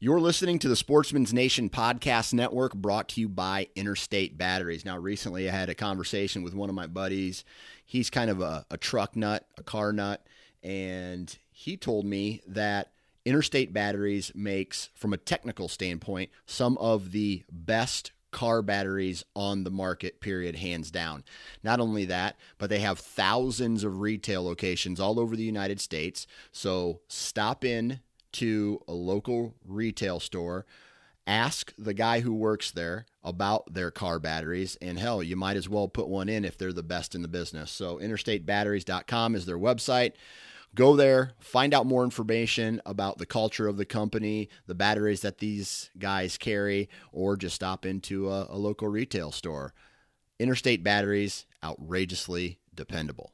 You're listening to the Sportsman's Nation Podcast Network brought to you by Interstate Batteries. Now, recently I had a conversation with one of my buddies. He's kind of a, a truck nut, a car nut, and he told me that Interstate Batteries makes, from a technical standpoint, some of the best car batteries on the market, period, hands down. Not only that, but they have thousands of retail locations all over the United States. So stop in to a local retail store, ask the guy who works there about their car batteries, and hell, you might as well put one in if they're the best in the business. So, interstatebatteries.com is their website. Go there, find out more information about the culture of the company, the batteries that these guys carry, or just stop into a, a local retail store. Interstate Batteries, outrageously dependable.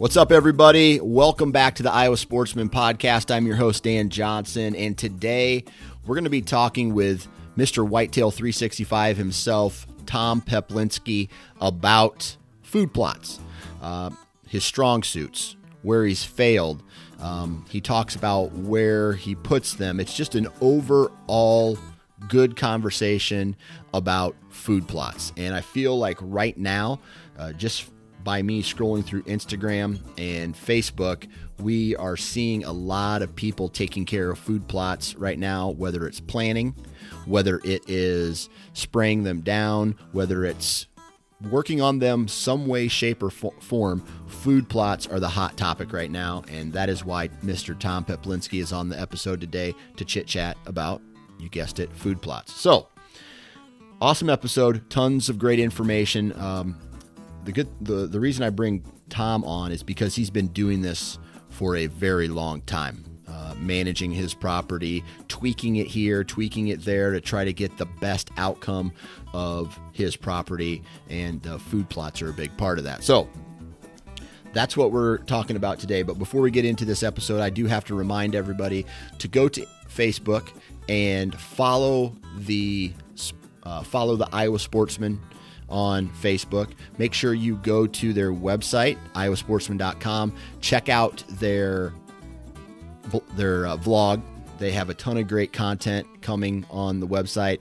What's up, everybody? Welcome back to the Iowa Sportsman Podcast. I'm your host, Dan Johnson, and today we're going to be talking with Mr. Whitetail 365 himself, Tom Peplinski, about food plots, uh, his strong suits, where he's failed. Um, he talks about where he puts them. It's just an overall good conversation about food plots. And I feel like right now, uh, just by me scrolling through Instagram and Facebook, we are seeing a lot of people taking care of food plots right now, whether it's planting, whether it is spraying them down, whether it's working on them some way, shape, or fo- form. Food plots are the hot topic right now, and that is why Mr. Tom Peplinski is on the episode today to chit chat about, you guessed it, food plots. So, awesome episode, tons of great information. Um, the good the, the reason I bring Tom on is because he's been doing this for a very long time. Uh, managing his property, tweaking it here, tweaking it there to try to get the best outcome of his property, and uh, food plots are a big part of that. So, that's what we're talking about today. But before we get into this episode, I do have to remind everybody to go to Facebook and follow the uh, follow the Iowa Sportsman on Facebook. Make sure you go to their website, iowasportsman.com. Check out their their uh, vlog. They have a ton of great content coming on the website.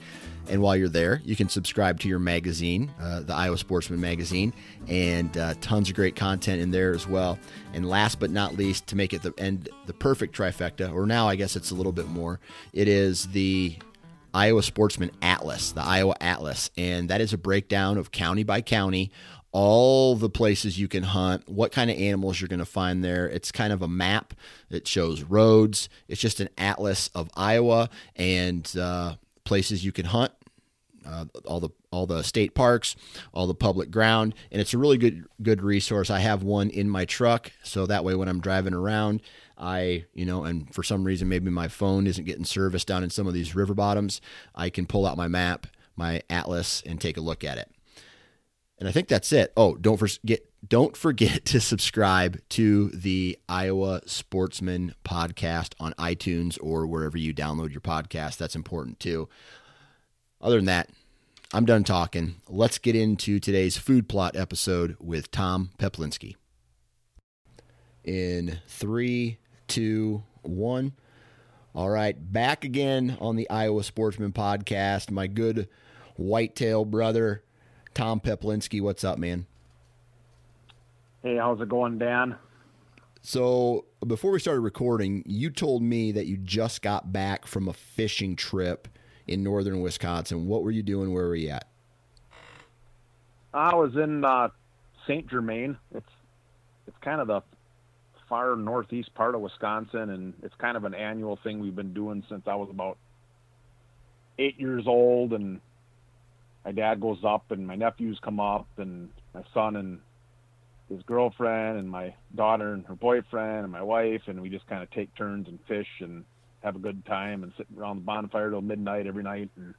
And while you're there, you can subscribe to your magazine, uh, the Iowa Sportsman magazine, and uh, tons of great content in there as well. And last but not least, to make it the end the perfect trifecta, or now I guess it's a little bit more, it is the Iowa Sportsman Atlas, the Iowa Atlas, and that is a breakdown of county by county all the places you can hunt, what kind of animals you're going to find there. It's kind of a map. It shows roads. It's just an atlas of Iowa and uh, places you can hunt. Uh, all the all the state parks, all the public ground, and it's a really good good resource. I have one in my truck, so that way when I'm driving around, I, you know, and for some reason maybe my phone isn't getting service down in some of these river bottoms, I can pull out my map, my atlas, and take a look at it. And I think that's it. Oh, don't forget don't forget to subscribe to the Iowa Sportsman podcast on iTunes or wherever you download your podcast. That's important too. Other than that, I'm done talking. Let's get into today's food plot episode with Tom Peplinski. In three, two, one. All right, back again on the Iowa Sportsman podcast. My good whitetail brother, Tom Peplinski. What's up, man? Hey, how's it going, Dan? So, before we started recording, you told me that you just got back from a fishing trip in northern Wisconsin. What were you doing? Where were you at? I was in uh, St. Germain. It's it's kind of the far northeast part of Wisconsin, and it's kind of an annual thing we've been doing since I was about eight years old. And my dad goes up, and my nephews come up, and my son and his girlfriend, and my daughter and her boyfriend, and my wife, and we just kind of take turns and fish and have a good time and sit around the bonfire till midnight every night. And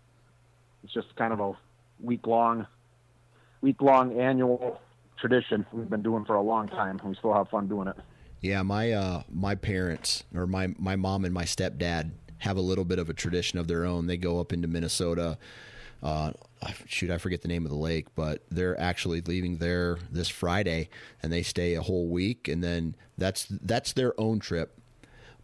it's just kind of a week long, week long annual tradition we've been doing for a long time. We still have fun doing it. Yeah, my uh, my parents or my my mom and my stepdad have a little bit of a tradition of their own. They go up into Minnesota Uh, shoot, I forget the name of the lake, but they're actually leaving there this Friday, and they stay a whole week, and then that's that's their own trip.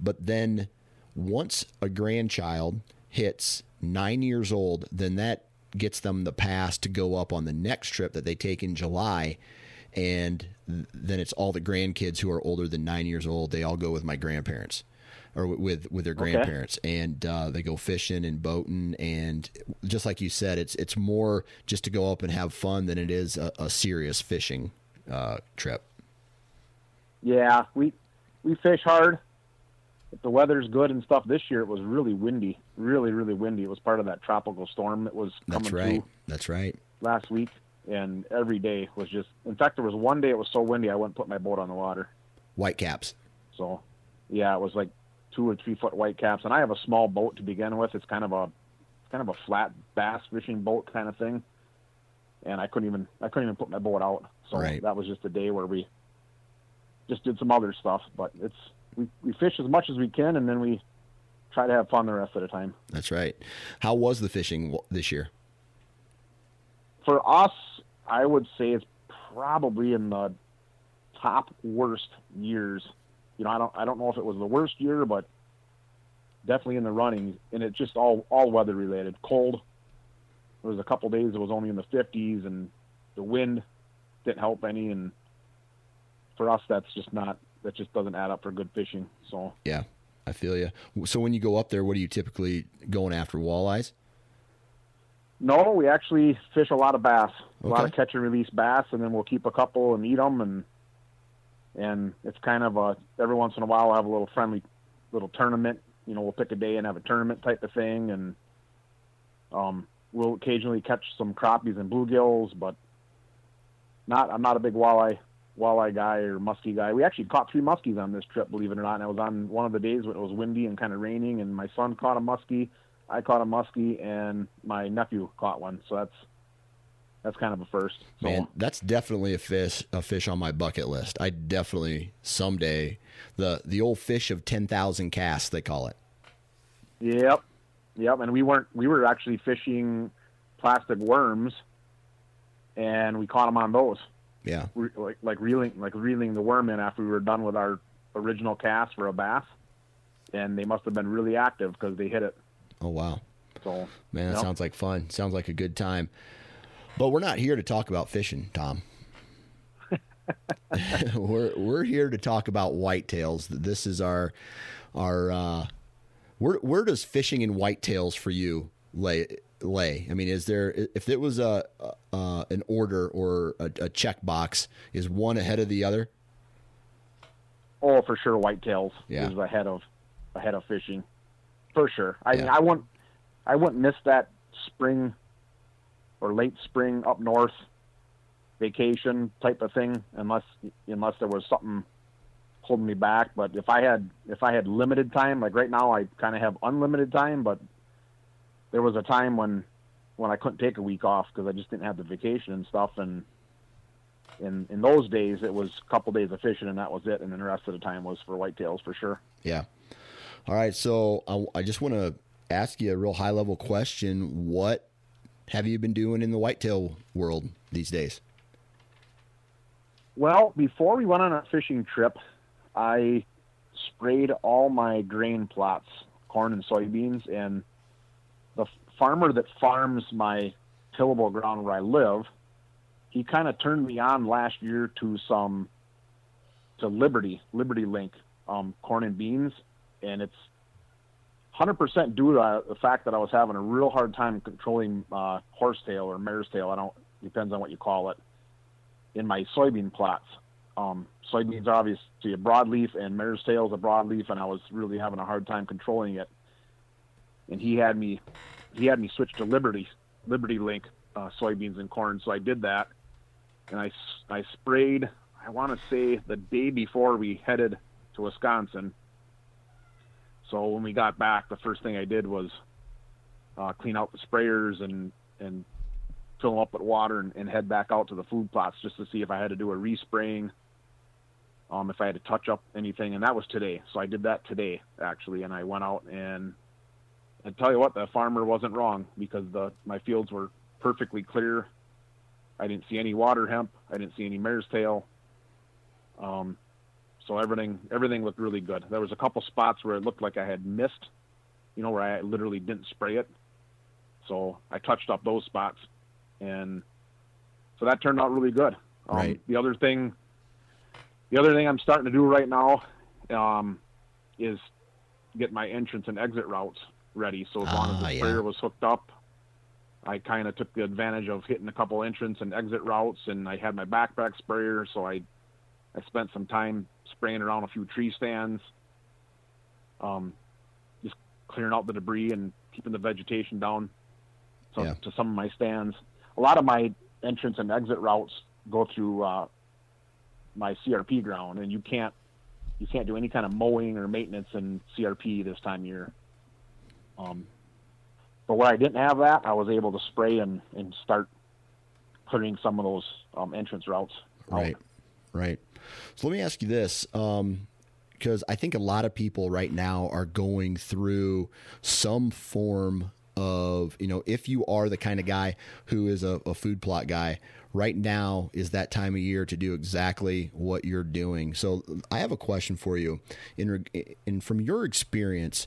But then once a grandchild hits nine years old, then that gets them the pass to go up on the next trip that they take in July. And then it's all the grandkids who are older than nine years old. They all go with my grandparents or with with their grandparents, okay. and uh, they go fishing and boating, and just like you said, it's it's more just to go up and have fun than it is a, a serious fishing uh, trip. Yeah, we we fish hard. If the weather's good and stuff, this year it was really windy, really really windy. It was part of that tropical storm that was coming That's right. through. That's right. Last week, and every day was just. In fact, there was one day it was so windy I wouldn't put my boat on the water. White caps. So, yeah, it was like two or three foot white caps, and I have a small boat to begin with. It's kind of a kind of a flat bass fishing boat kind of thing, and I couldn't even I couldn't even put my boat out. So right. that was just a day where we just did some other stuff. But it's we we fish as much as we can, and then we try to have fun the rest of the time. That's right. How was the fishing this year? For us, I would say it's probably in the top worst years you know, I don't I don't know if it was the worst year, but definitely in the running, and it's just all all weather related. Cold. There was a couple days it was only in the 50s, and the wind didn't help any. And for us, that's just not that just doesn't add up for good fishing. So yeah, I feel you. So when you go up there, what are you typically going after? Walleyes? No, we actually fish a lot of bass, a lot of catch and release bass, and then we'll keep a couple and eat them and and it's kind of a every once in a while we'll have a little friendly little tournament. You know, we'll pick a day and have a tournament type of thing, and um, we'll occasionally catch some crappies and bluegills, but not. I'm not a big walleye walleye guy or muskie guy. We actually caught three muskies on this trip, believe it or not. And I was on one of the days when it was windy and kind of raining, and my son caught a muskie, I caught a muskie, and my nephew caught one. So that's that's kind of a first. So, Man, that's definitely a fish a fish on my bucket list. I definitely someday the the old fish of ten thousand casts they call it. Yep, yep. And we weren't we were actually fishing plastic worms, and we caught them on those. Yeah, Re- like like reeling like reeling the worm in after we were done with our original cast for a bass, and they must have been really active because they hit it. Oh wow! So man, that sounds like fun. Sounds like a good time. But we're not here to talk about fishing, Tom. we're we're here to talk about whitetails. This is our our uh, where where does fishing in whitetails for you lay lay? I mean, is there if it was a, uh, an order or a, a checkbox, is one ahead of the other? Oh, for sure, whitetails yeah. is ahead of ahead of fishing, for sure. I yeah. mean, I wouldn't I wouldn't miss that spring or late spring up north vacation type of thing unless unless there was something holding me back but if i had if i had limited time like right now i kind of have unlimited time but there was a time when when i couldn't take a week off because i just didn't have the vacation and stuff and in in those days it was a couple days of fishing and that was it and then the rest of the time was for whitetails for sure. Yeah. All right so i, I just want to ask you a real high level question. What have you been doing in the whitetail world these days? Well, before we went on a fishing trip, I sprayed all my grain plots, corn and soybeans, and farmer that farms my tillable ground where I live, he kind of turned me on last year to some to Liberty, Liberty Link, um, corn and beans, and it's 100% due to the fact that I was having a real hard time controlling uh, horsetail or mare's tail. I don't depends on what you call it in my soybean plots. Um, soybeans are obviously a broadleaf, and mare's tail is a broadleaf, and I was really having a hard time controlling it. And he had me, he had me switch to Liberty, Liberty Link uh, soybeans and corn. So I did that, and I I sprayed. I want to say the day before we headed to Wisconsin so when we got back, the first thing I did was uh, clean out the sprayers and and fill them up with water and, and, head back out to the food plots just to see if I had to do a respraying, um, if I had to touch up anything, and that was today. So I did that today actually, and I went out and I tell you what, the farmer wasn't wrong because the my fields were perfectly clear. I didn't see any water hemp. I didn't see any mare's tail. Um, so everything everything looked really good. There was a couple spots where it looked like I had missed, you know, where I literally didn't spray it. So I touched up those spots, and so that turned out really good. Um, right. The other thing, the other thing I'm starting to do right now, um, is get my entrance and exit routes ready. So as long as the ah, sprayer yeah. was hooked up, I kind of took the advantage of hitting a couple entrance and exit routes, and I had my backpack sprayer, so I I spent some time spraying around a few tree stands, um, just clearing out the debris and keeping the vegetation down to, yeah. to some of my stands. A lot of my entrance and exit routes go through uh, my CRP ground, and you can't you can't do any kind of mowing or maintenance in CRP this time of year. Um, but where I didn't have that, I was able to spray and, and start clearing some of those um, entrance routes. Right, right. So let me ask you this. Um, because I think a lot of people right now are going through some form of, you know, if you are the kind of guy who is a, a, food plot guy, right now is that time of year to do exactly what you're doing. So I have a question for you. In, in from your experience,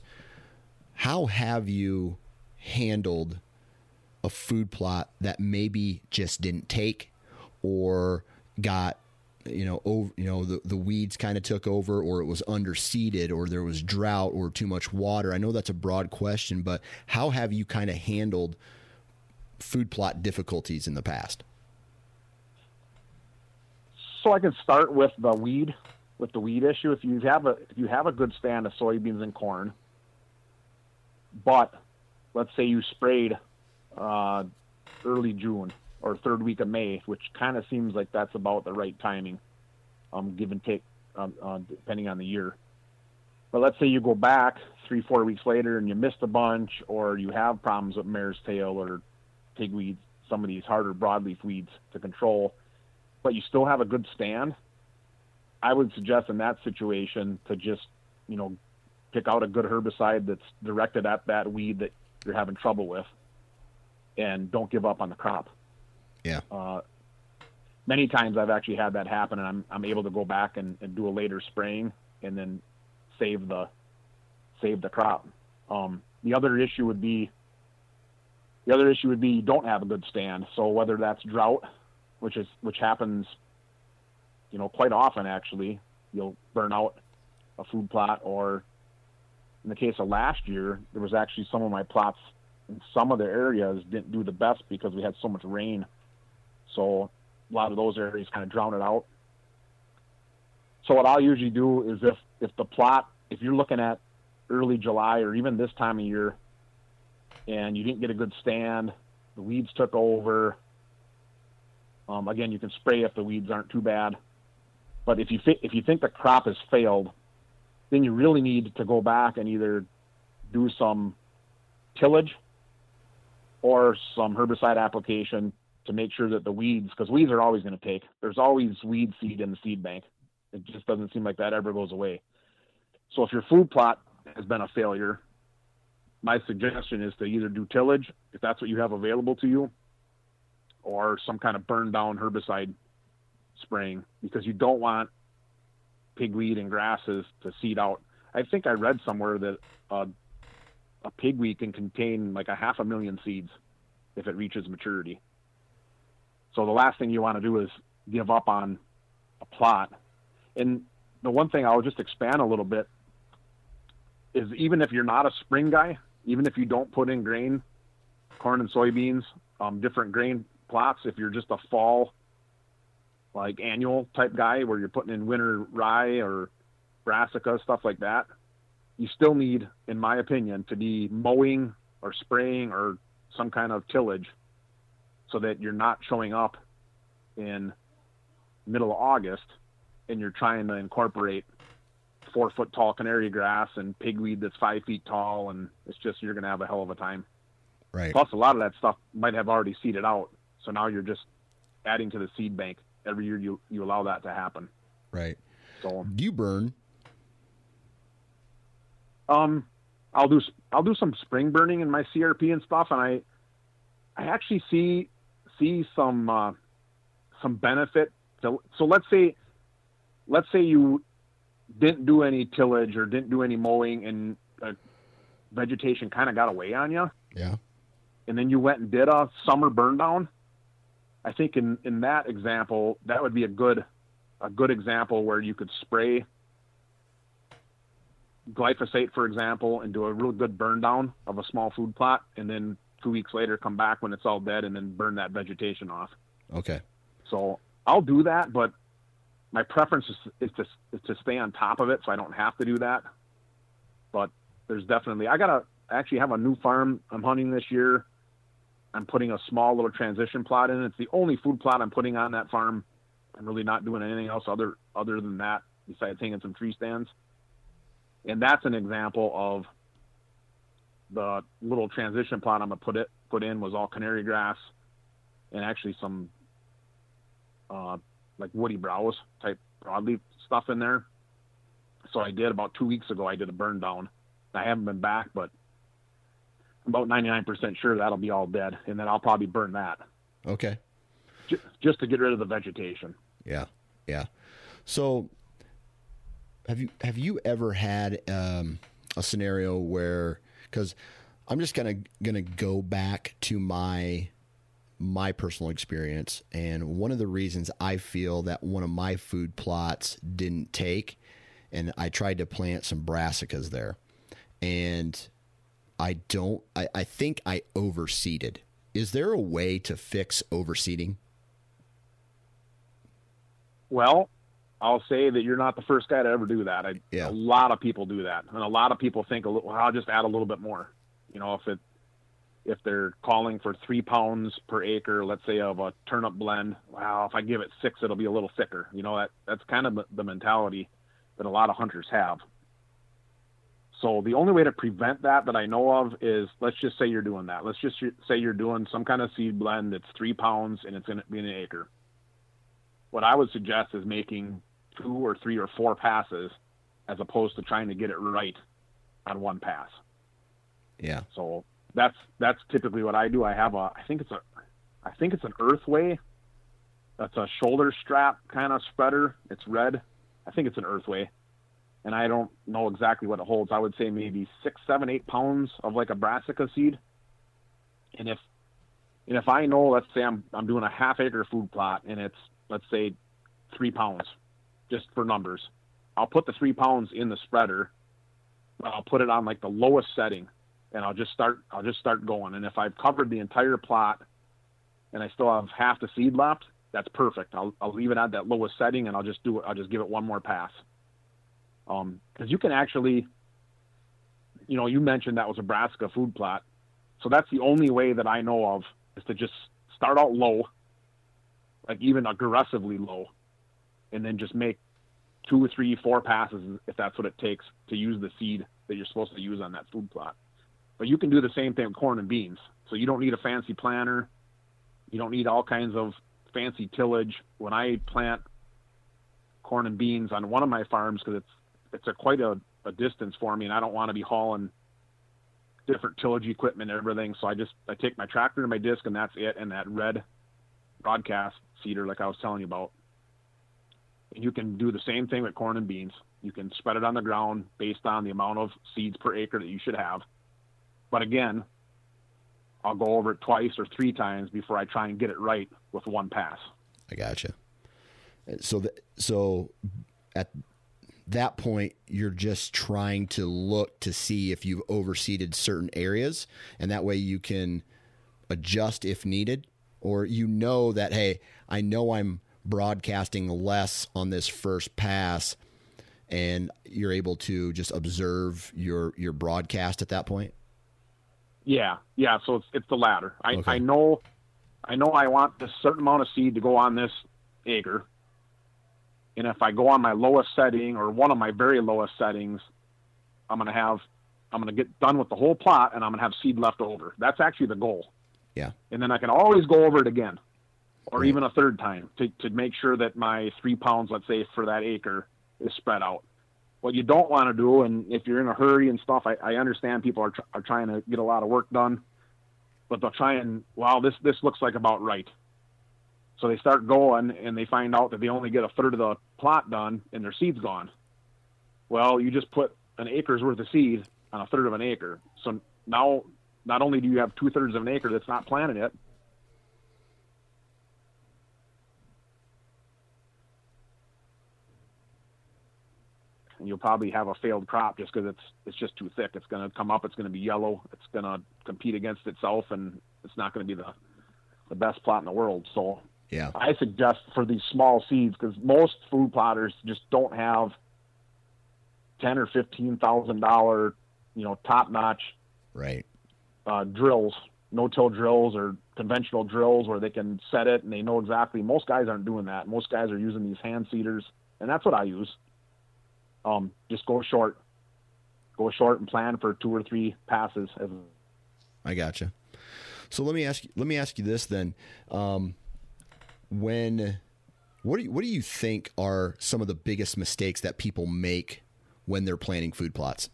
how have you handled a food plot that maybe just didn't take or got you know over you know the, the weeds kind of took over or it was underseeded or there was drought or too much water? I know that's a broad question but how have you kind of handled food plot difficulties in the past? So i can start with the weed with the weed issue. If you have a if you have a good stand of soybeans and corn but let's say you sprayed uh, early June or third week of May, which kind of seems like that's about the right timing, um, give and take, um, uh, depending on the year. But let's say you go back three, four weeks later and you missed a bunch, or you have problems with mare's tail or pigweed, some of these harder broadleaf weeds to control, but you still have a good stand. I would suggest in that situation to just, you know, pick out a good herbicide that's directed at that weed that you're having trouble with, and don't give up on the crop. Yeah. Uh, many times I've actually had that happen, and I'm I'm able to go back and, and do a later spraying, and then save the save the crop. Um, the other issue would be the other issue would be you don't have a good stand. So whether that's drought, which is which happens, you know, quite often actually, you'll burn out a food plot, or in the case of last year, there was actually some of my plots in some of the areas didn't do the best because we had so much rain. So a lot of those areas kind of drowned it out. So what I'll usually do is if if the plot, if you're looking at early July or even this time of year, and you didn't get a good stand, the weeds took over. Um, again, you can spray if the weeds aren't too bad. But if you if you think the crop has failed, then you really need to go back and either do some tillage or some herbicide application to make sure that the weeds, because weeds are always going to take, there's always weed seed in the seed bank. It just doesn't seem like that ever goes away. So if your food plot has been a failure, my suggestion is to either do tillage, if that's what you have available to you, or some kind of burn down herbicide spraying, because you don't want pigweed and grasses to seed out. I think I read somewhere that uh, a pigweed can contain like a half a million seeds if it reaches maturity. So the last thing you want to do is give up on a plot. And the one thing I'll just expand a little bit is even if you're not a spring guy, even if you don't put in grain, corn and soybeans, um, different grain plots, if you're just a fall like annual type guy where you're putting in winter rye or brassica stuff like that, you still need, in my opinion, to be mowing or spraying or some kind of tillage so that you're not showing up in middle of August and you're trying to incorporate four foot tall canary grass and pigweed that's five feet tall and it's just you're gonna have a hell of a time. Right. Plus a lot of that stuff might have already seeded out. So now you're just adding to the seed bank every year you you allow that to happen. Right. So do you burn? Um, I'll do I'll do some spring burning in my CRP and stuff, and I I actually see see some uh, some benefit. To, so let's say let's say you didn't do any tillage or didn't do any mowing, and uh, vegetation kind of got away on you. Yeah. And then you went and did a summer burn down. I think in in that example, that would be a good a good example where you could spray glyphosate, for example, and do a real good burn down of a small food plot, and then two weeks later come back when it's all dead and then burn that vegetation off. Okay. So I'll do that, but my preference is, is to is to stay on top of it, so I don't have to do that. But there's definitely I gotta actually have a new farm I'm hunting this year. I'm putting a small little transition plot in. It's the only food plot I'm putting on that farm. I'm really not doing anything else other other than that besides hanging some tree stands and that's an example of the little transition plot I'm gonna put it put in was all canary grass and actually some uh, like woody browse type broadleaf stuff in there. So I did about two weeks ago. I did a burn down. I haven't been back, but about 99% sure that'll be all dead, and then I'll probably burn that. Okay. Just, just to get rid of the vegetation. Yeah, yeah. So have you have you ever had um, a scenario where because I'm just gonna gonna go back to my my personal experience and one of the reasons I feel that one of my food plots didn't take and I tried to plant some brassicas there and I don't I, I think I overseeded. Is there a way to fix overseeding? Well, I'll say that you're not the first guy to ever do that. I, yeah. A lot of people do that, and a lot of people think, well, I'll just add a little bit more. You know, if it if they're calling for three pounds per acre, let's say of a turnip blend, wow, if I give it six, it'll be a little thicker. You know, that that's kind of the mentality that a lot of hunters have. So the only way to prevent that that I know of is let's just say you're doing that. Let's just say you're doing some kind of seed blend that's three pounds and it's going to be an acre. What I would suggest is making two or three or four passes as opposed to trying to get it right on one pass. Yeah. So that's that's typically what I do. I have a I think it's a I think it's an Earthway. That's a shoulder strap kind of spreader. It's red. I think it's an Earthway. And I don't know exactly what it holds. I would say maybe six, seven, eight pounds of like a brassica seed. And if and if I know, let's say I'm I'm doing a half acre food plot and it's let's say three pounds just for numbers. I'll put the three pounds in the spreader, but I'll put it on like the lowest setting, and I'll just start. I'll just start going. And if I've covered the entire plot, and I still have half the seed left, that's perfect. I'll I'll leave it at that lowest setting, and I'll just do it. I'll just give it one more pass. Um, because you can actually, you know, you mentioned that was a brassica food plot, so that's the only way that I know of is to just start out low, like even aggressively low, and then just make two or three, four passes if that's what it takes to use the seed that you're supposed to use on that food plot. But you can do the same thing with corn and beans. So you don't need a fancy planter. You don't need all kinds of fancy tillage. When I plant corn and beans on one of my farms, because it's it's a quite a, a distance for me, and I don't want to be hauling different tillage equipment and everything. So I just I take my tractor and my disc, and that's it, and that red broadcast seeder, like I was telling you about. And you can do the same thing with corn and beans. You can spread it on the ground based on the amount of seeds per acre that you should have. But again, I'll go over it twice or three times before I try and get it right with one pass. I gotcha. So, th- so at that point, you're just trying to look to see if you've overseeded certain areas, and that way you can adjust if needed, or you know that hey, I know I'm broadcasting less on this first pass and you're able to just observe your your broadcast at that point? Yeah. Yeah so it's it's the latter. I okay. i know i know i want a certain amount of seed to go on this acre and if i go on my lowest setting or one of my very lowest settings i'm going to have i'm going to get done with the whole plot and i'm going to have seed left over that's actually the goal yeah and then i can always go over it again or right. even a third time to, to make sure that my three pounds, let's say, for that acre is spread out. what you don't want to do, and if you're in a hurry and stuff, I, I understand people are, tr- are trying to get a lot of work done, but they'll try and, well, this, this looks like about right. So they start going and they find out that they only get a third of the plot done and their seed's gone. Well, you just put an acre's worth of seed on a third of an acre. So now, not only do you have two thirds of an acre that's not planted yet, and you'll probably have a failed crop just because it's it's just too thick. It's going to come up. It's going to be yellow. It's going to compete against itself, and it's not going to be the the best plot in the world. So yeah, I suggest for these small seeds because most food plotters just don't have ten or fifteen thousand dollar, you know, top notch right uh, drills, no till drills or conventional drills where they can set it and they know exactly. Most guys aren't doing that. Most guys are using these hand seeders, and that's what I use um, just go short, go short and plan for two or three passes. I gotcha. So let me ask you, let me ask you this then. Um, when what do you, what do you think are some of the biggest mistakes that people make when they're planning food plots?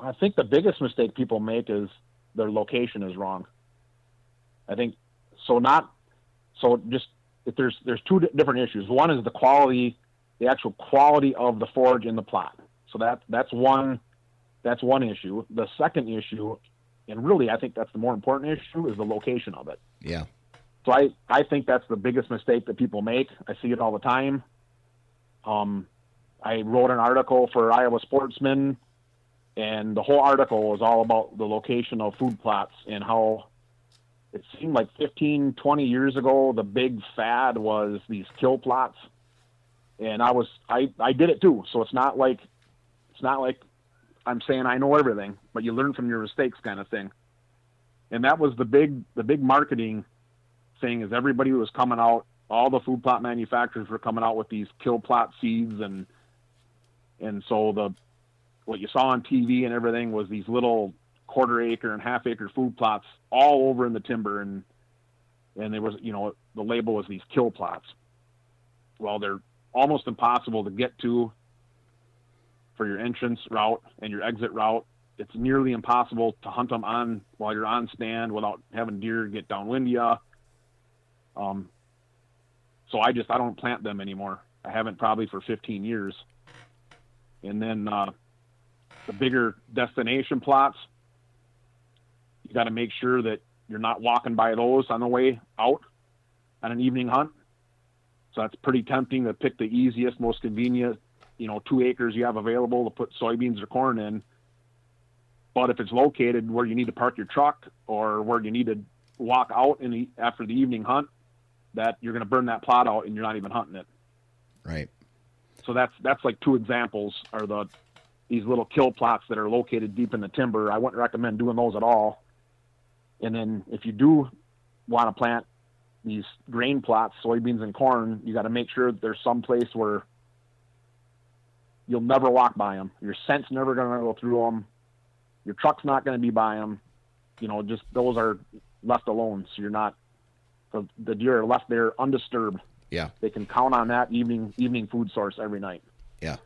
I think the biggest mistake people make is their location is wrong. I think so. Not so. Just if there's there's two different issues. One is the quality the actual quality of the forage in the plot. So that that's one that's one issue. The second issue, and really I think that's the more important issue, is the location of it. Yeah. So I, I think that's the biggest mistake that people make. I see it all the time. Um, I wrote an article for Iowa Sportsman, and the whole article was all about the location of food plots and how it seemed like 15, 20 years ago, the big fad was these kill plots and I was I I did it too. So it's not like it's not like I'm saying I know everything, but you learn from your mistakes, kind of thing. And that was the big the big marketing thing is everybody was coming out. All the food plot manufacturers were coming out with these kill plot seeds, and and so the what you saw on TV and everything was these little quarter acre and half acre food plots all over in the timber, and and there was you know the label was these kill plots. Well, they're almost impossible to get to for your entrance route and your exit route. It's nearly impossible to hunt them on while you're on stand without having deer get downwind of you. Um, so I just I don't plant them anymore. I haven't probably for 15 years. And then uh, the bigger destination plots, you got to make sure that you're not walking by those on the way out on an evening hunt so that's pretty tempting to pick the easiest, most convenient, you know, two acres you have available to put soybeans or corn in. But if it's located where you need to park your truck or where you need to walk out in the, after the evening hunt, that you're going to burn that plot out and you're not even hunting it. Right. So that's that's like two examples are the these little kill plots that are located deep in the timber. I wouldn't recommend doing those at all. And then if you do want to plant these grain plots, soybeans and corn, you got to make sure there's some place where you'll never walk by them. Your scent's never going to go through them. Your truck's not going to be by them. You know, just those are left alone. So you're not, the, the deer are left there undisturbed. Yeah. They can count on that evening, evening food source every night. Yeah.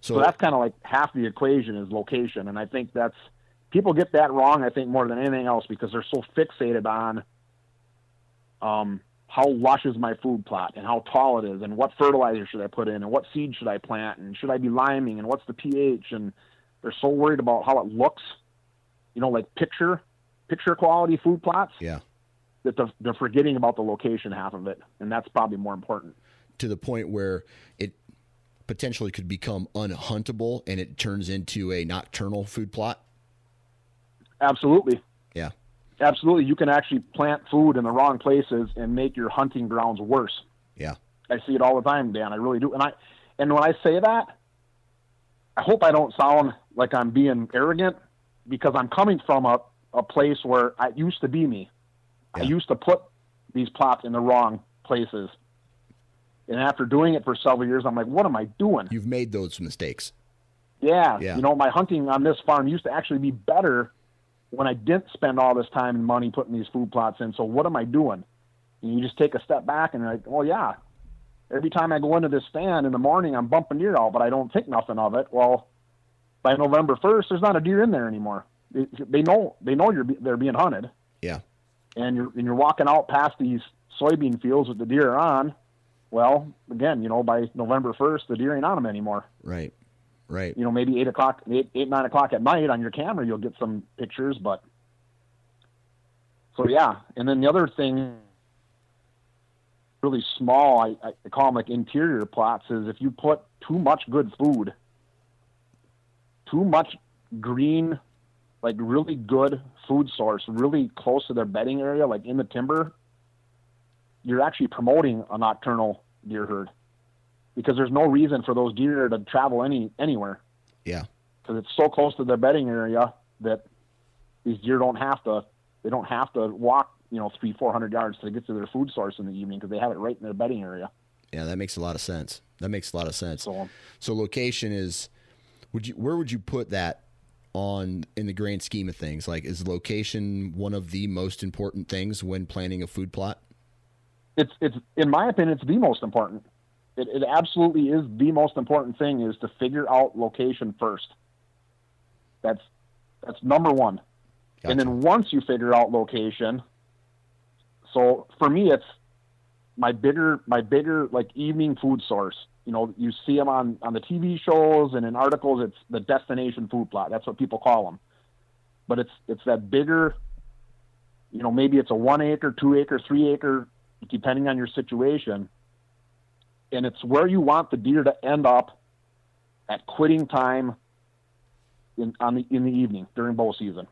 So, so that's kind of like half the equation is location. And I think that's, people get that wrong, I think, more than anything else because they're so fixated on, um, how lush is my food plot and how tall it is and what fertilizer should I put in and what seed should I plant and should I be liming and what's the pH and they're so worried about how it looks, you know, like picture picture quality food plots. Yeah. That they're, they're forgetting about the location half of it, and that's probably more important. To the point where it potentially could become unhuntable and it turns into a nocturnal food plot. Absolutely. Yeah absolutely, you can actually plant food in the wrong places and make your hunting grounds worse. Yeah, I see it all the time, Dan. I really do. And I, and when I say that, I hope I don't sound like I'm being arrogant because I'm coming from a, a place where it used to be me. I used to put these plots in the wrong places. And after doing it for several years, I'm like, what am I doing? You've made those mistakes. Yeah. yeah. You know, my hunting on this farm used to actually be better when I didn't spend all this time and money putting these food plots in. So what am I doing? And you just take a step back and you're like, well, yeah, every time I go into this stand in the morning, I'm bumping deer out, but I don't think nothing of it. Well, by November 1st, there's not a deer in there anymore. They know they know you're they're being hunted. Yeah. And you're and you're walking out past these soybean fields with the deer are on. Well, again, you know, by November 1st, the deer ain't on them anymore. Right. Right. You know, maybe eight o'clock, eight, eight nine o'clock at night on your camera, you'll get some pictures, but so yeah. And then the other thing, really small, I, I call them like interior plots, is if you put too much good food, too much green, like really good food source, really close to their bedding area, like in the timber, you're actually promoting a nocturnal deer herd because there's no reason for those deer to travel any anywhere. Yeah. Because it's so close to their bedding area that these deer don't have to they don't have to walk you know three four hundred yards to get to their food source in the evening because they have it right in their bedding area. Yeah, that makes a lot of sense. That makes a lot of sense. So, so location is would you where would you put that on in the grand scheme of things? Like is location one of the most important things when planning a food plot? It's it's in my opinion it's the most important. It, it absolutely is the most important thing is to figure out location first. That's that's number one. Gotcha. And then once you figure out location, so for me it's my bigger my bigger like evening food source. You know, you see them on on the TV shows and in articles. It's the destination food plot. That's what people call them. But it's it's that bigger. You know, maybe it's a one acre, two acre, three acre, depending on your situation and it's where you want the deer to end up at quitting time in on the in the evening during bow season.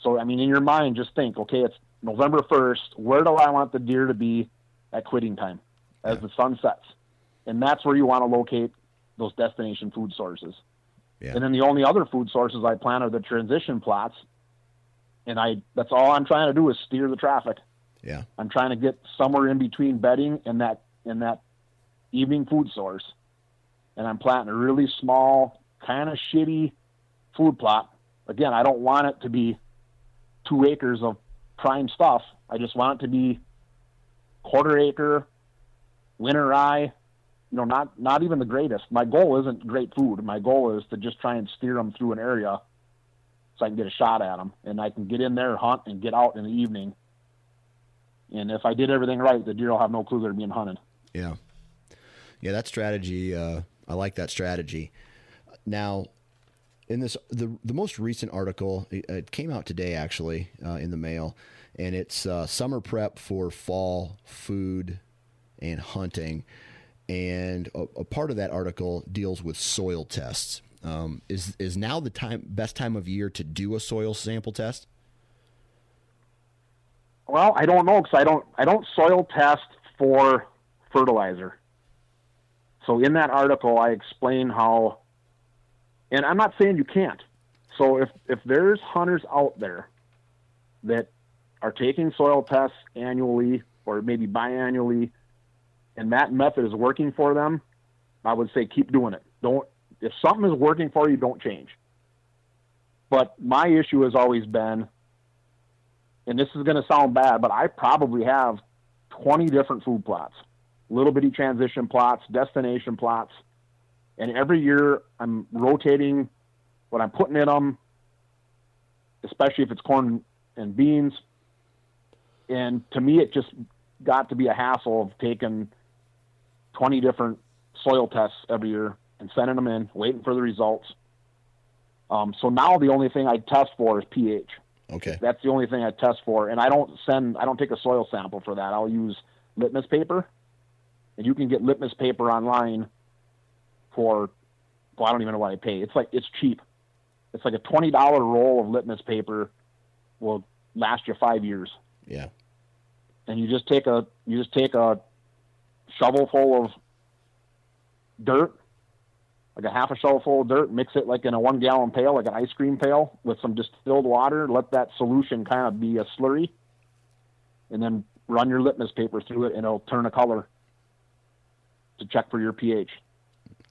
So I mean, in your mind, just think, okay, it's November first. Where do I want the deer to be at quitting time as yeah. the sun sets? And that's where you want to locate those destination food sources. Yeah. And then the only other food sources I plan are the transition plots. And I that's all I'm trying to do is steer the traffic. Yeah. I'm trying to get somewhere in between bedding and that and that evening food source, and I'm planting a really small, kind of shitty food plot. Again, I don't want it to be two acres of prime stuff. I just want it to be quarter acre, winter rye. You know, not not even the greatest. My goal isn't great food. My goal is to just try and steer them through an area so I can get a shot at them, and I can get in there, hunt, and get out in the evening. And if I did everything right, the deer will have no clue they're being hunted. Yeah. Yeah, that strategy. Uh, I like that strategy. Now, in this the the most recent article, it, came out today actually uh, in the mail, and it's uh, summer prep for fall food and hunting. And a, a part of that article deals with soil tests. Um, is is now the time best time of year to do a soil sample test? Well, I don't know because I don't I don't soil test for fertilizer. So in that article, I explain how, and I'm not saying you can't. So if if there's hunters out there that are taking soil tests annually or maybe biannually, and that method is working for them, I would say keep doing it. Don't if something is working for you, don't change. But my issue has always been, and this is going to sound bad, but I probably have 20 different food plots little bitty transition plots, destination plots, and every year I'm rotating what I'm putting in them, especially if it's corn and beans. And to me, it just got to be a hassle of taking 20 different soil tests every year and sending them in, waiting for the results. Um, so now the only thing I test for is pH. Okay. That's the only thing I test for, and I don't send, I don't take a soil sample for that. I'll use litmus paper and you can get litmus paper online for well, I don't even know what I pay. It's like it's cheap. It's like a twenty dollar roll of litmus paper will last you five years. Yeah. And you just take a you just take a shovel full of dirt, like a half a shovel full of dirt, mix it like in a one gallon pail, like an ice cream pail, with some distilled water. Let that solution kind of be a slurry, and then run your litmus paper through it, and it'll turn a color to check for your pH.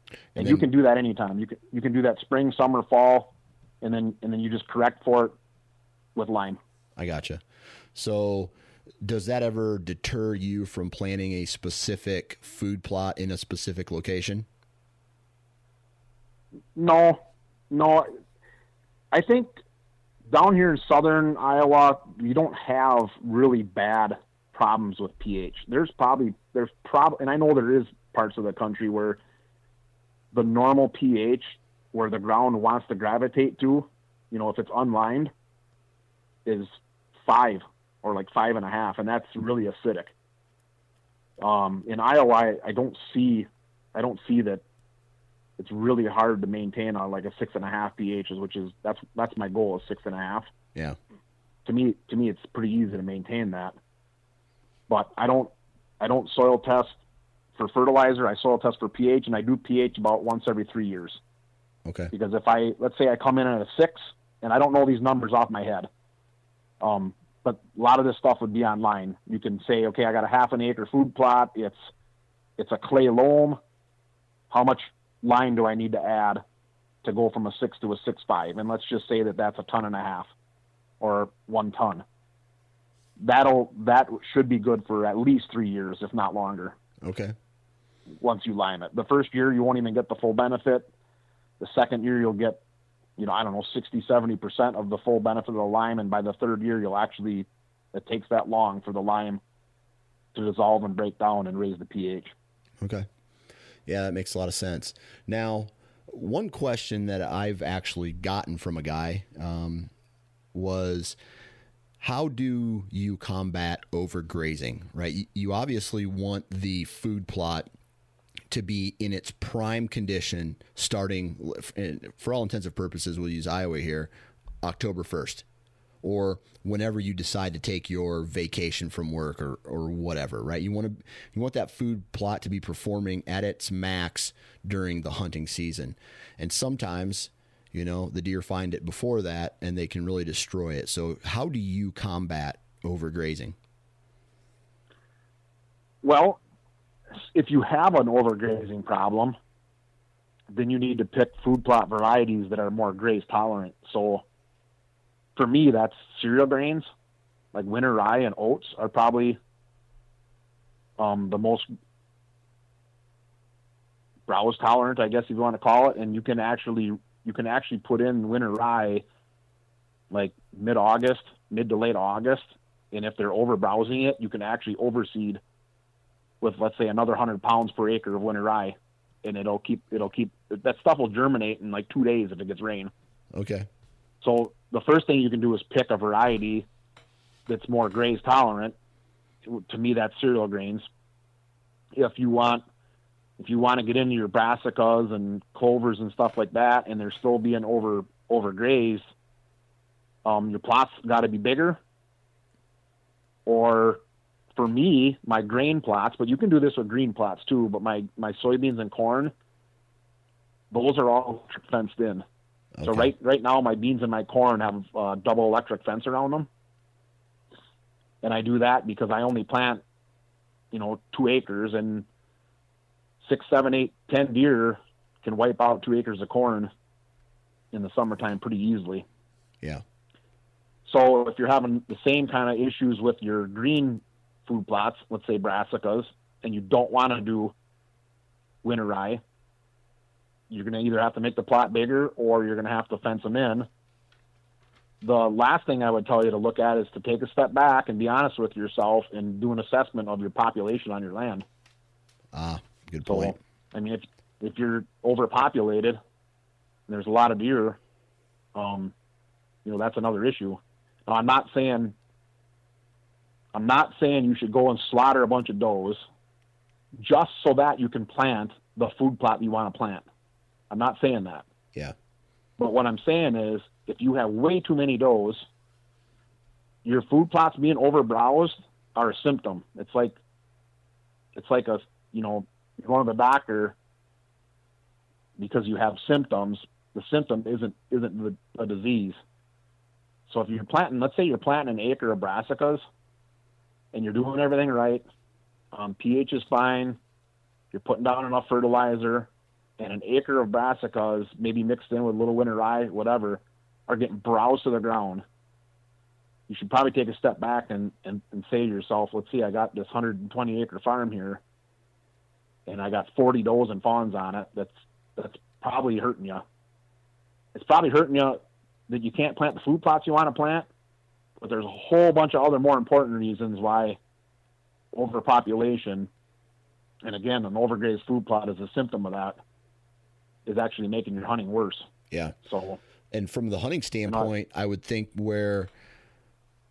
And, and then, you can do that anytime. You can you can do that spring, summer, fall, and then and then you just correct for it with lime. I gotcha. So does that ever deter you from planting a specific food plot in a specific location? No, no. I think down here in southern Iowa, you don't have really bad problems with pH. There's probably there's prob and I know there is parts of the country where the normal pH where the ground wants to gravitate to, you know, if it's unlimed, is five or like five and a half, and that's really acidic. Um, in Iowa, I, I don't see, I don't see that. It's really hard to maintain on like a six and a half pHs, which is that's that's my goal is six and a half. Yeah. To me, to me, it's pretty easy to maintain that. But I don't, I don't soil test for fertilizer. I soil test for pH, and I do pH about once every three years. Okay. Because if I let's say I come in at a six, and I don't know these numbers off my head, um, but a lot of this stuff would be online. You can say, okay, I got a half an acre food plot. It's it's a clay loam. How much lime do I need to add to go from a six to a six five? And let's just say that that's a ton and a half, or one ton. That'll that should be good for at least three years, if not longer. Okay. Once you lime it, the first year you won't even get the full benefit. The second year you'll get you know, I don't know, 60, 70% of the full benefit of the lime. And by the third year, you'll actually, it takes that long for the lime to dissolve and break down and raise the pH. Okay. Yeah, that makes a lot of sense. Now, one question that I've actually gotten from a guy um, was how do you combat overgrazing, right? You, you obviously want the food plot to be in its prime condition starting for all intents and purposes we'll use Iowa here October 1st or whenever you decide to take your vacation from work or, or whatever right? You want to you want that food plot to be performing at its max during the hunting season. And sometimes you know the deer find it before that and they can really destroy it. So how do you combat overgrazing? Well if you have an overgrazing problem, then you need to pick food plot varieties that are more graze tolerant. So for me, that's cereal grains like winter rye and oats are probably um, the most browse tolerant, I guess if you want to call it. And you can actually you can actually put in winter rye like mid August, mid to late August, and if they're over browsing it, you can actually overseed with let's say another hundred pounds per acre of winter rye, and it'll keep it'll keep that stuff will germinate in like two days if it gets rain. Okay. So the first thing you can do is pick a variety that's more graze tolerant. To me, that's cereal grains. If you want, if you want to get into your brassicas and clovers and stuff like that, and they're still being over overgrazed, um, your plots got to be bigger, or for me, my grain plots, but you can do this with green plots too. But my my soybeans and corn, those are all fenced in. Okay. So right right now, my beans and my corn have uh, double electric fence around them, and I do that because I only plant, you know, two acres, and six, seven, eight, ten deer can wipe out two acres of corn in the summertime pretty easily. Yeah. So if you're having the same kind of issues with your green food plots, let's say brassicas, and you don't want to do winter rye, you're going to either have to make the plot bigger or you're going to have to fence them in. The last thing I would tell you to look at is to take a step back and be honest with yourself and do an assessment of your population on your land. Ah, good point. So, I mean, if if you're overpopulated, there's a lot of deer. Um, you know, that's another issue. Now, I'm not saying I'm not saying you should go and slaughter a bunch of does just so that you can plant the food plot you want to plant. I'm not saying that. Yeah. But what I'm saying is if you have way too many does, your food plots being overbrowsed are a symptom. It's like it's like a you know, you're going to the doctor because you have symptoms. The symptom isn't isn't the, a disease. So if you're planting, let's say you're planting an acre of brassicas, and you're doing everything right, um, pH is fine, you're putting down enough fertilizer, and an acre of brassicas, maybe mixed in with a little winter rye, whatever, are getting browsed to the ground. you should probably take a step back and, and, and say to yourself, let's see, I got this 120 acre farm here and I got 40 does and fawns on it. That's, that's probably hurting you. It's probably hurting you that you can't plant the food plots you want to plant, but there's a whole bunch of other more important reasons why overpopulation, and again, an overgrazed food plot is a symptom of that, is actually making your hunting worse. Yeah. So, and from the hunting standpoint, I would think where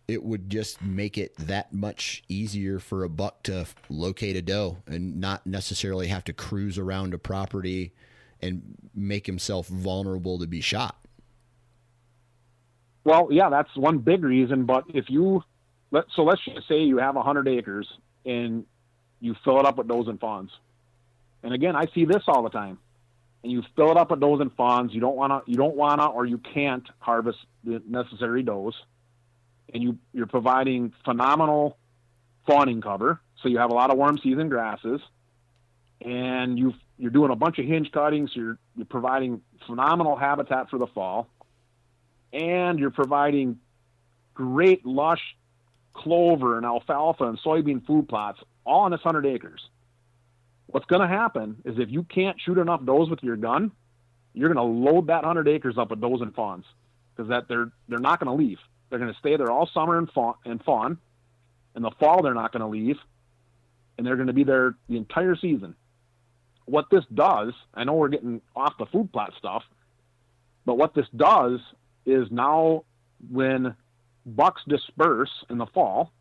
it would just make it that much easier for a buck to locate a doe and not necessarily have to cruise around a property and make himself vulnerable to be shot. Well, yeah, that's one big reason. But if you let so let's just say you have hundred acres and you fill it up with does and fawns, and again, I see this all the time. And you fill it up with does and fawns. You don't wanna, you don't wanna, or you can't harvest the necessary does, and you you're providing phenomenal fawning cover. So you have a lot of warm season grasses, and you you're doing a bunch of hinge cuttings. You're you're providing phenomenal habitat for the fall and you're providing great lush clover and alfalfa and soybean food plots all on this 100 acres. What's going to happen is if you can't shoot enough does with your gun, you're going to load that 100 acres up with does and fawns because that they're they're not going to leave. They're going to stay there all summer and fawn, and fawn. In the fall, they're not going to leave, and they're going to be there the entire season. What this does, I know we're getting off the food plot stuff, but what this does is now when bucks disperse in the fall,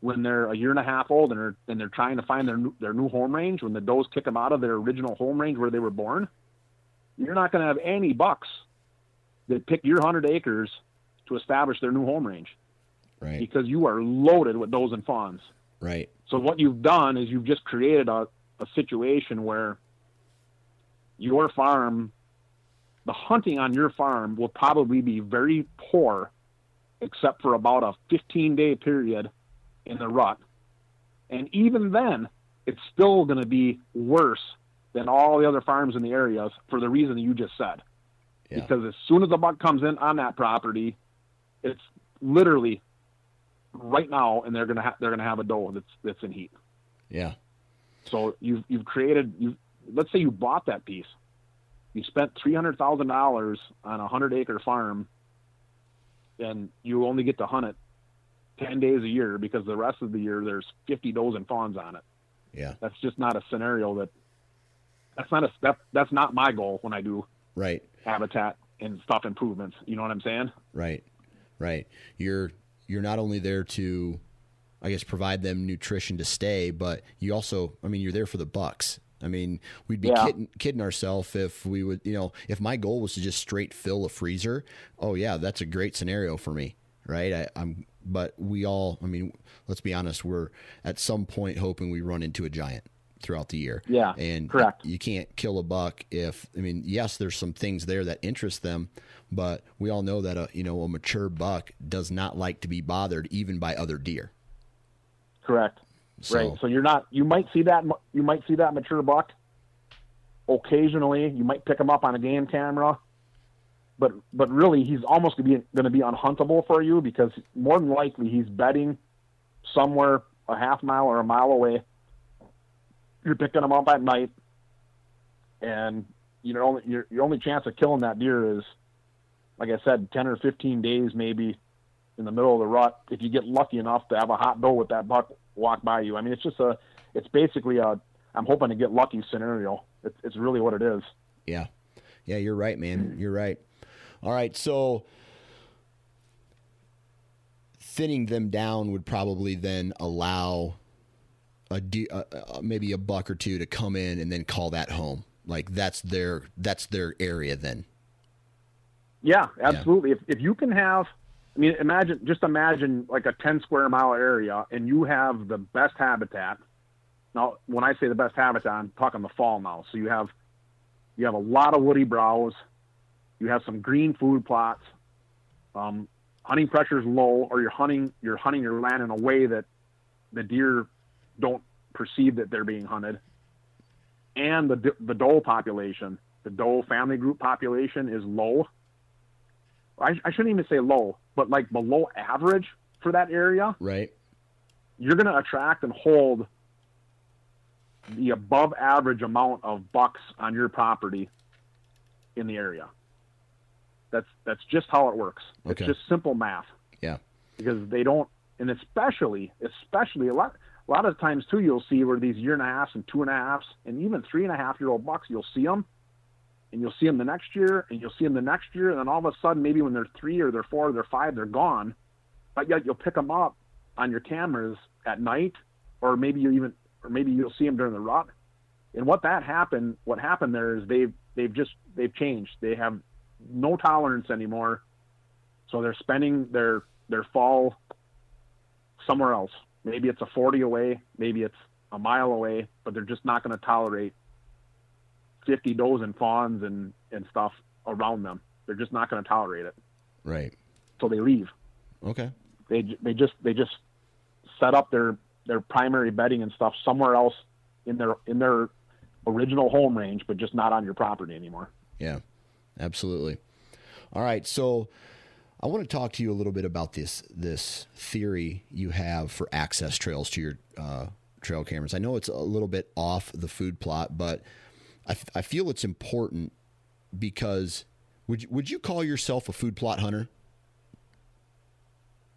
when they're a year and a half old and they're, and they're trying to find their new, their new home range, when the does kick them out of their original home range where they were born, you're not going to have any bucks that pick your 100 acres to establish their new home range. Right. Because you are loaded with does and fawns. Right. So what you've done is you've just created a, a situation where your farm the hunting on your farm will probably be very poor, except for about a 15 day period in the rut. And even then, it's still going to be worse than all the other farms in the areas for the reason you just said. Yeah. Because as soon as the buck comes in on that property, it's literally right now, and they're gonna ha- they're gonna have a doe that's that's in heat. Yeah. So you've you've created you let's say you bought that piece you spent three hundred thousand dollars on a hundred acre farm, and you only get to hunt it ten days a year because the rest of the year there's fifty does and fawns on it. Yeah, that's just not a scenario that. That's not a that, That's not my goal when I do right habitat and stuff improvements. You know what I'm saying? Right, right. You're you're not only there to I guess provide them nutrition to stay, but you also, I mean, you're there for the bucks. I mean, we'd be yeah. kidding, kidding ourselves if we would, you know, if my goal was to just straight fill a freezer. Oh yeah, that's a great scenario for me, right? I, I'm, but we all, I mean, let's be honest, we're at some point hoping we run into a giant throughout the year. Yeah, and correct. You can't kill a buck if, I mean, yes, there's some things there that interest them, but we all know that a, you know, a mature buck does not like to be bothered even by other deer. Correct. So, right. So you're not. You might see that. You might see that mature buck. Occasionally, you might pick him up on a game camera, but but really, he's almost going to be going to be unhuntable for you because more than likely he's bedding somewhere a half mile or a mile away. You're picking him up at night, and you know your your only chance of killing that deer is, like I said, ten or fifteen days maybe in the middle of the rut. If you get lucky enough to have a hot doe with that buck walk by you. I mean, it's just a, it's basically a, I'm hoping to get lucky scenario. It's, it's really what it is. Yeah. Yeah, you're right, man. You're right. All right. So thinning them down would probably then allow a, a, maybe a buck or two to come in and then call that home. Like that's their, that's their area then. Yeah, absolutely. Yeah. If, if you can have, I mean, imagine just imagine like a 10 square mile area, and you have the best habitat. Now, when I say the best habitat, I'm talking the fall now. So you have you have a lot of woody browse, you have some green food plots. Um, hunting pressure is low, or you're hunting you're hunting your land in a way that the deer don't perceive that they're being hunted, and the the doe population, the doe family group population is low. I, I shouldn't even say low but like below average for that area, Right. you're going to attract and hold the above average amount of bucks on your property in the area. That's that's just how it works. Okay. It's just simple math. Yeah. Because they don't, and especially especially a lot a lot of times too, you'll see where these year and a halfs and two and a halfs and even three and a half year old bucks, you'll see them, and you'll see them the next year, and you'll see them the next year, and then all of a sudden, maybe when they're three or they're four or they're five, they're gone, but yet you'll pick them up on your cameras at night, or maybe you even, or maybe you'll see them during the rut. And what that happened, what happened there is they've they've just they've changed. They have no tolerance anymore, so they're spending their their fall somewhere else. Maybe it's a 40 away, maybe it's a mile away, but they're just not going to tolerate 50 does and fawns and, and stuff around them. They're just not going to tolerate it. Right. So they leave. Okay. They, they just, they just set up their, their primary bedding and stuff somewhere else in their, in their original home range, but just not on your property anymore. Yeah. Absolutely. All right. So I want to talk to you a little bit about this this theory you have for access trails to your uh, trail cameras. I know it's a little bit off the food plot, but I, f- I feel it's important because would you, would you call yourself a food plot hunter?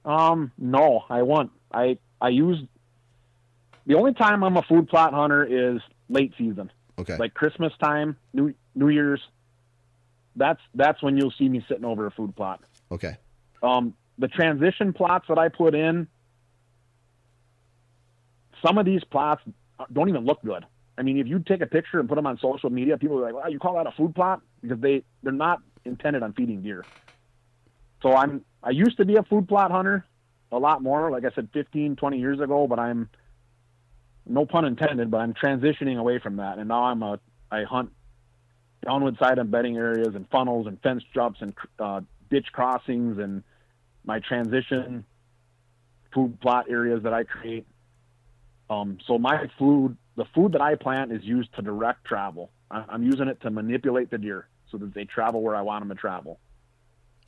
Um, no, I want, I, I use, the only time I'm a food plot hunter is late season. Okay. like Christmas time, New New Year's. That's that's when you'll see me sitting over a food plot. okay. Um, the transition plots that I put in, some of these plots don't even look good. I mean, if you take a picture and put them on social media, people are like, "Wow, you call that a food plot?" Because they they're not intended on feeding deer. So I'm I used to be a food plot hunter a lot more, like I said, 15, 20 years ago, but I'm no pun intended, but I'm transitioning away from that, and now I'm a I hunt downwood side and bedding areas and funnels and fence jumps and uh, ditch crossings and my transition food plot areas that I create. Um, so my food, the food that I plant is used to direct travel. I'm using it to manipulate the deer so that they travel where I want them to travel.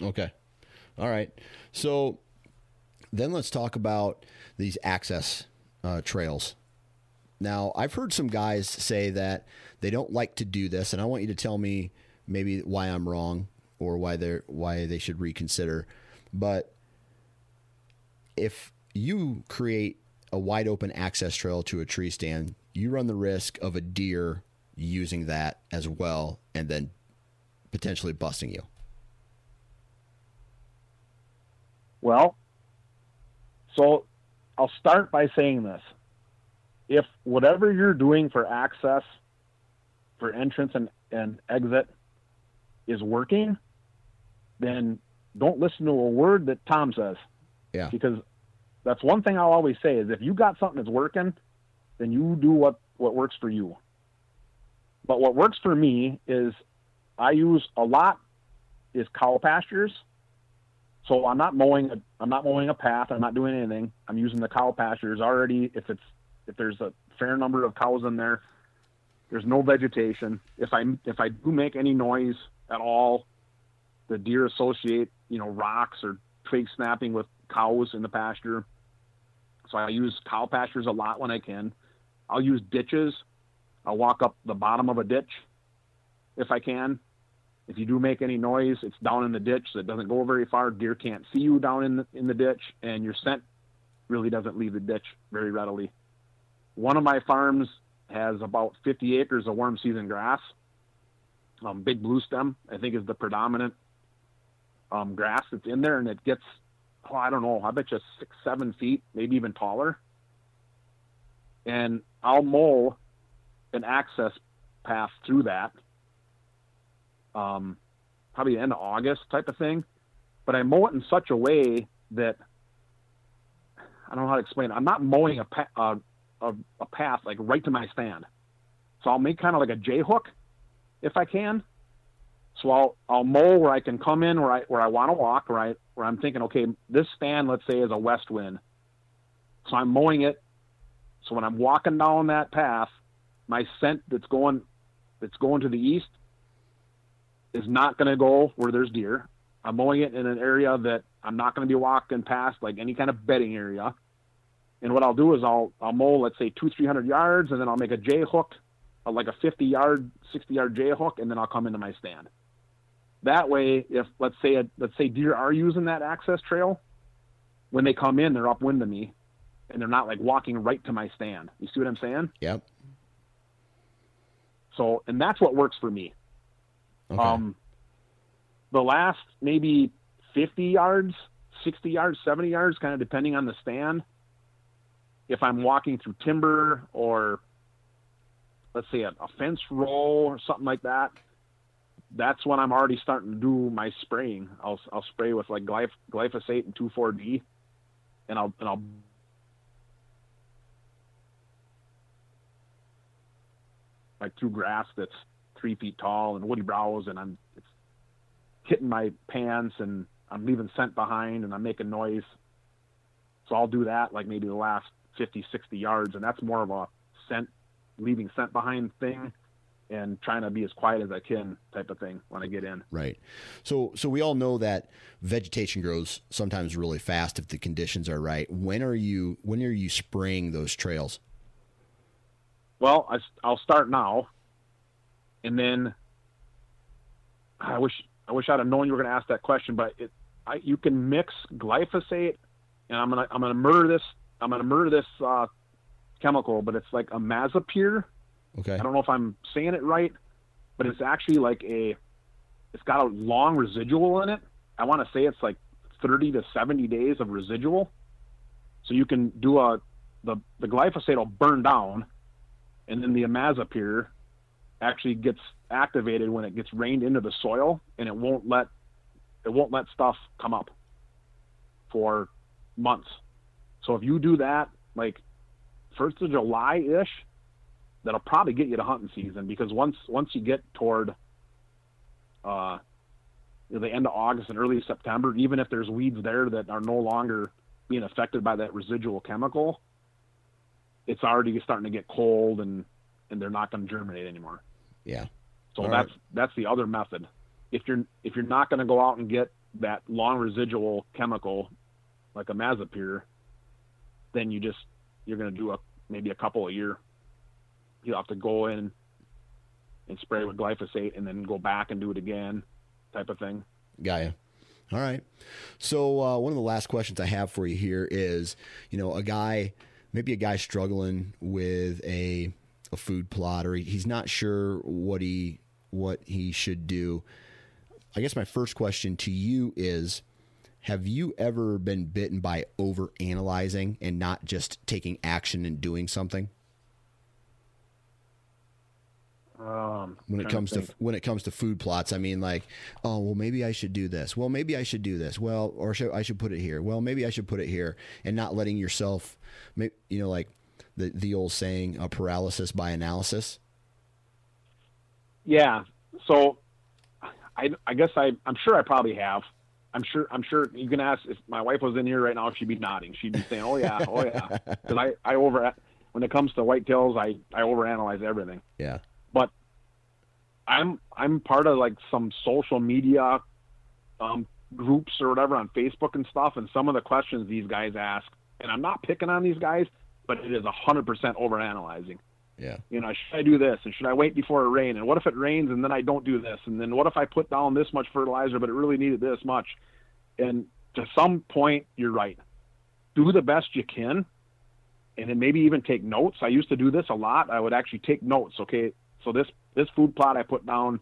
Okay. All right. So then let's talk about these access uh, trails. Now, I've heard some guys say that they don't like to do this, and I want you to tell me maybe why I'm wrong or why they're why they should reconsider. But if you create a wide open access trail to a tree stand, you run the risk of a deer using that as well and then potentially busting you. Well, so I'll start by saying this. If whatever you're doing for access, for entrance and, and exit is working, then don't listen to a word that Tom says. Yeah. Because that's one thing I'll always say is if you got something that's working, then you do what, what works for you. But what works for me is I use a lot is cow pastures. So I'm not mowing a I'm not mowing a path. I'm not doing anything. I'm using the cow pastures already. If it's if there's a fair number of cows in there, there's no vegetation. If I if I do make any noise at all, the deer associate you know rocks or twig snapping with cows in the pasture. So I use cow pastures a lot when I can. I'll use ditches. I'll walk up the bottom of a ditch if I can. If you do make any noise, it's down in the ditch that doesn't go very far. Deer can't see you down in the, in the ditch, and your scent really doesn't leave the ditch very readily. One of my farms has about 50 acres of warm season grass. Um, big blue stem, I think, is the predominant um, grass that's in there, and it gets, oh, I don't know, I bet you six, seven feet, maybe even taller. And I'll mow an access path through that um, probably end of August type of thing. But I mow it in such a way that I don't know how to explain. It. I'm not mowing a, pa- uh, a a path like right to my stand, so I'll make kind of like a J hook if I can. So I'll I'll mow where I can come in where I where I want to walk, right? Where I'm thinking, okay, this stand, let's say, is a west wind. So I'm mowing it. So when I'm walking down that path, my scent that's going that's going to the east is not going to go where there's deer. I'm mowing it in an area that I'm not going to be walking past, like any kind of bedding area. And what I'll do is I'll I'll mow, let's say two three hundred yards, and then I'll make a J hook, like a 50 yard, 60 yard J hook, and then I'll come into my stand. That way, if let's say a, let's say deer are using that access trail, when they come in, they're upwind of me, and they're not like walking right to my stand. You see what I'm saying? Yep. So, and that's what works for me. Okay. Um, the last maybe 50 yards, 60 yards, 70 yards, kind of depending on the stand. If I'm walking through timber or let's say a, a fence row or something like that, that's when I'm already starting to do my spraying. I'll I'll spray with like glyph- glyphosate and 2,4-D, and I'll and I'll like through grass that's three feet tall and woody browse, and I'm it's hitting my pants and I'm leaving scent behind and I'm making noise. So I'll do that like maybe the last 50, 60 yards, and that's more of a scent, leaving scent behind thing and trying to be as quiet as I can type of thing when I get in. Right. So so we all know that vegetation grows sometimes really fast if the conditions are right. When are you when are you spraying those trails? Well, I, I'll start now, and then I wish I wish I'd have known you were going to ask that question, but it, I, you can mix glyphosate, and I'm gonna I'm gonna murder this I'm gonna murder this uh, chemical, but it's like imazapyr. Okay. I don't know if I'm saying it right, but it's actually like a it's got a long residual in it. I want to say it's like 30 to 70 days of residual. So you can do a the the glyphosate will burn down, and then the imazapyr actually gets activated when it gets rained into the soil, and it won't let it won't let stuff come up for months. So if you do that like first of July ish, that'll probably get you to hunting season because once once you get toward uh, the end of August and early September, even if there's weeds there that are no longer being affected by that residual chemical, it's already starting to get cold and and they're not going to germinate anymore. Yeah. So All that's right. that's the other method. If you're if you're not going to go out and get that long residual chemical like imazapyr, then you just you're going to do a maybe a couple a year. You have to go in and spray with glyphosate and then go back and do it again, type of thing. Got you. All right. So uh, one of the last questions I have for you here is, you know, a guy, maybe a guy struggling with a a food plot, or he, he's not sure what he what he should do. I guess my first question to you is, have you ever been bitten by over analyzing and not just taking action and doing something? Um, when it comes to, when it comes to food plots i mean like oh well maybe i should do this well maybe i should do this well or should, i should put it here well maybe i should put it here and not letting yourself you know like the the old saying uh, paralysis by analysis Yeah. So I, I guess I, I'm sure I probably have. I'm sure, I'm sure you can ask if my wife was in here right now, if she'd be nodding. She'd be saying, oh yeah, oh yeah. Cause I, I over, when it comes to whitetails, I, I overanalyze everything. yeah I'm, I'm part of like some social media, um, groups or whatever on Facebook and stuff. And some of the questions these guys ask, and I'm not picking on these guys, but it is a hundred percent overanalyzing yeah you know, should I do this and should I wait before it rain? And what if it rains and then I don't do this? And then what if I put down this much fertilizer, but it really needed this much? And to some point, you're right. Do the best you can, and then maybe even take notes. I used to do this a lot. I would actually take notes. Okay, so this this food plot I put down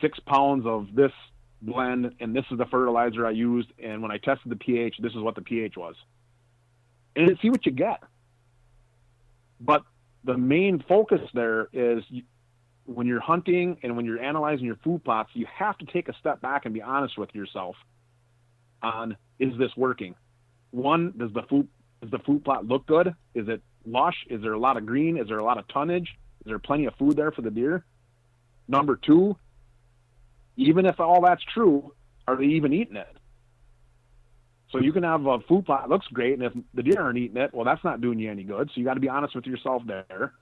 six pounds of this blend, and this is the fertilizer I used. And when I tested the pH, this is what the pH was. And see what you get. But the main focus there is when you're hunting and when you're analyzing your food plots, you have to take a step back and be honest with yourself on is this working? One, does the food does the food plot look good? Is it lush? Is there a lot of green? Is there a lot of tonnage? There plenty of food there for the deer? Number two, even if all that's true, are they even eating it? So you can have a food plot that looks great, and if the deer aren't eating it, well, that's not doing you any good. So you got to be honest with yourself there.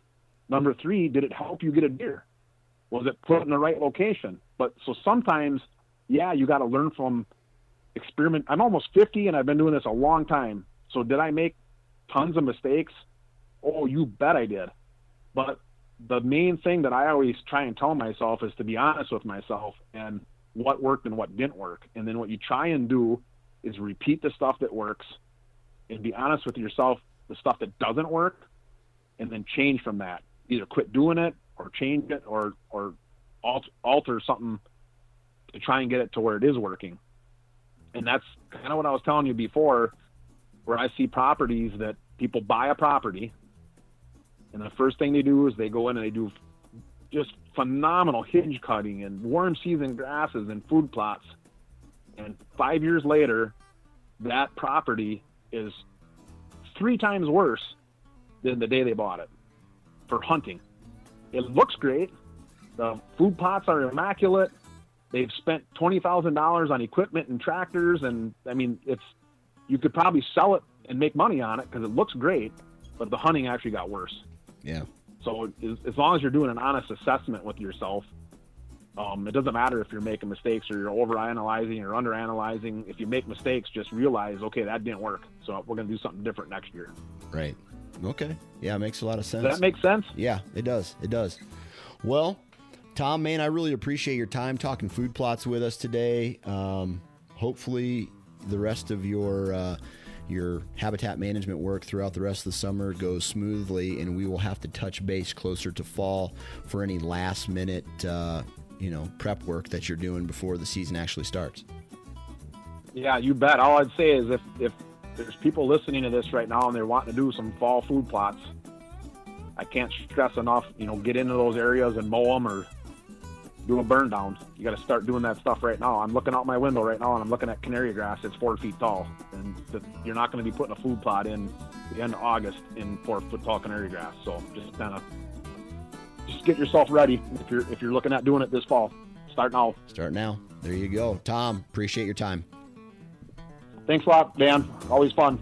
Number three, did it help you get a deer? Was it put in the right location? But so sometimes, yeah, you got to learn from experiment. I'm almost 50 and I've been doing this a long time. So did I make tons of mistakes? Oh, you bet I did. But the main thing that I always try and tell myself is to be honest with myself and what worked and what didn't work. And then what you try and do is repeat the stuff that works and be honest with yourself, the stuff that doesn't work, and then change from that. Either quit doing it or change it or, or alter, alter something to try and get it to where it is working. And that's kind of what I was telling you before, where I see properties that people buy a property, and the first thing they do is they go in and they do just phenomenal hinge cutting and warm season grasses and food plots. And five years later, that property is three times worse than the day they bought it for hunting. It looks great. The food plots are immaculate. They've spent twenty thousand dollars on equipment and tractors, and I mean, it's you could probably sell it and make money on it because it looks great, but the hunting actually got worse. Yeah. So as, long as you're doing an honest assessment with yourself, um, it doesn't matter if you're making mistakes or you're overanalyzing or underanalyzing. If you make mistakes, just realize, okay, that didn't work. So we're going to do something different next year. Right. Okay. Yeah, it makes a lot of sense. Does that make sense? Yeah, it does. It does. Well, Tom, man, I really appreciate your time talking food plots with us today. Um, hopefully, the rest of your uh, your habitat management work throughout the rest of the summer goes smoothly, and we will have to touch base closer to fall for any last minute, uh, you know, prep work that you're doing before the season actually starts. Yeah, you bet. All I'd say is if if there's people listening to this right now and they're wanting to do some fall food plots, I can't stress enough. You know, get into those areas and mow them or do a burn down. You got to start doing that stuff right now. I'm looking out my window right now and I'm looking at canary grass. It's four feet tall, and the, you're not going to be putting a food plot in the end of August in four foot tall canary grass. So just kind of just get yourself ready if you're if you're looking at doing it this fall. Start now. Start now. There you go, Tom. Appreciate your time. Thanks a lot, Dan. Always fun.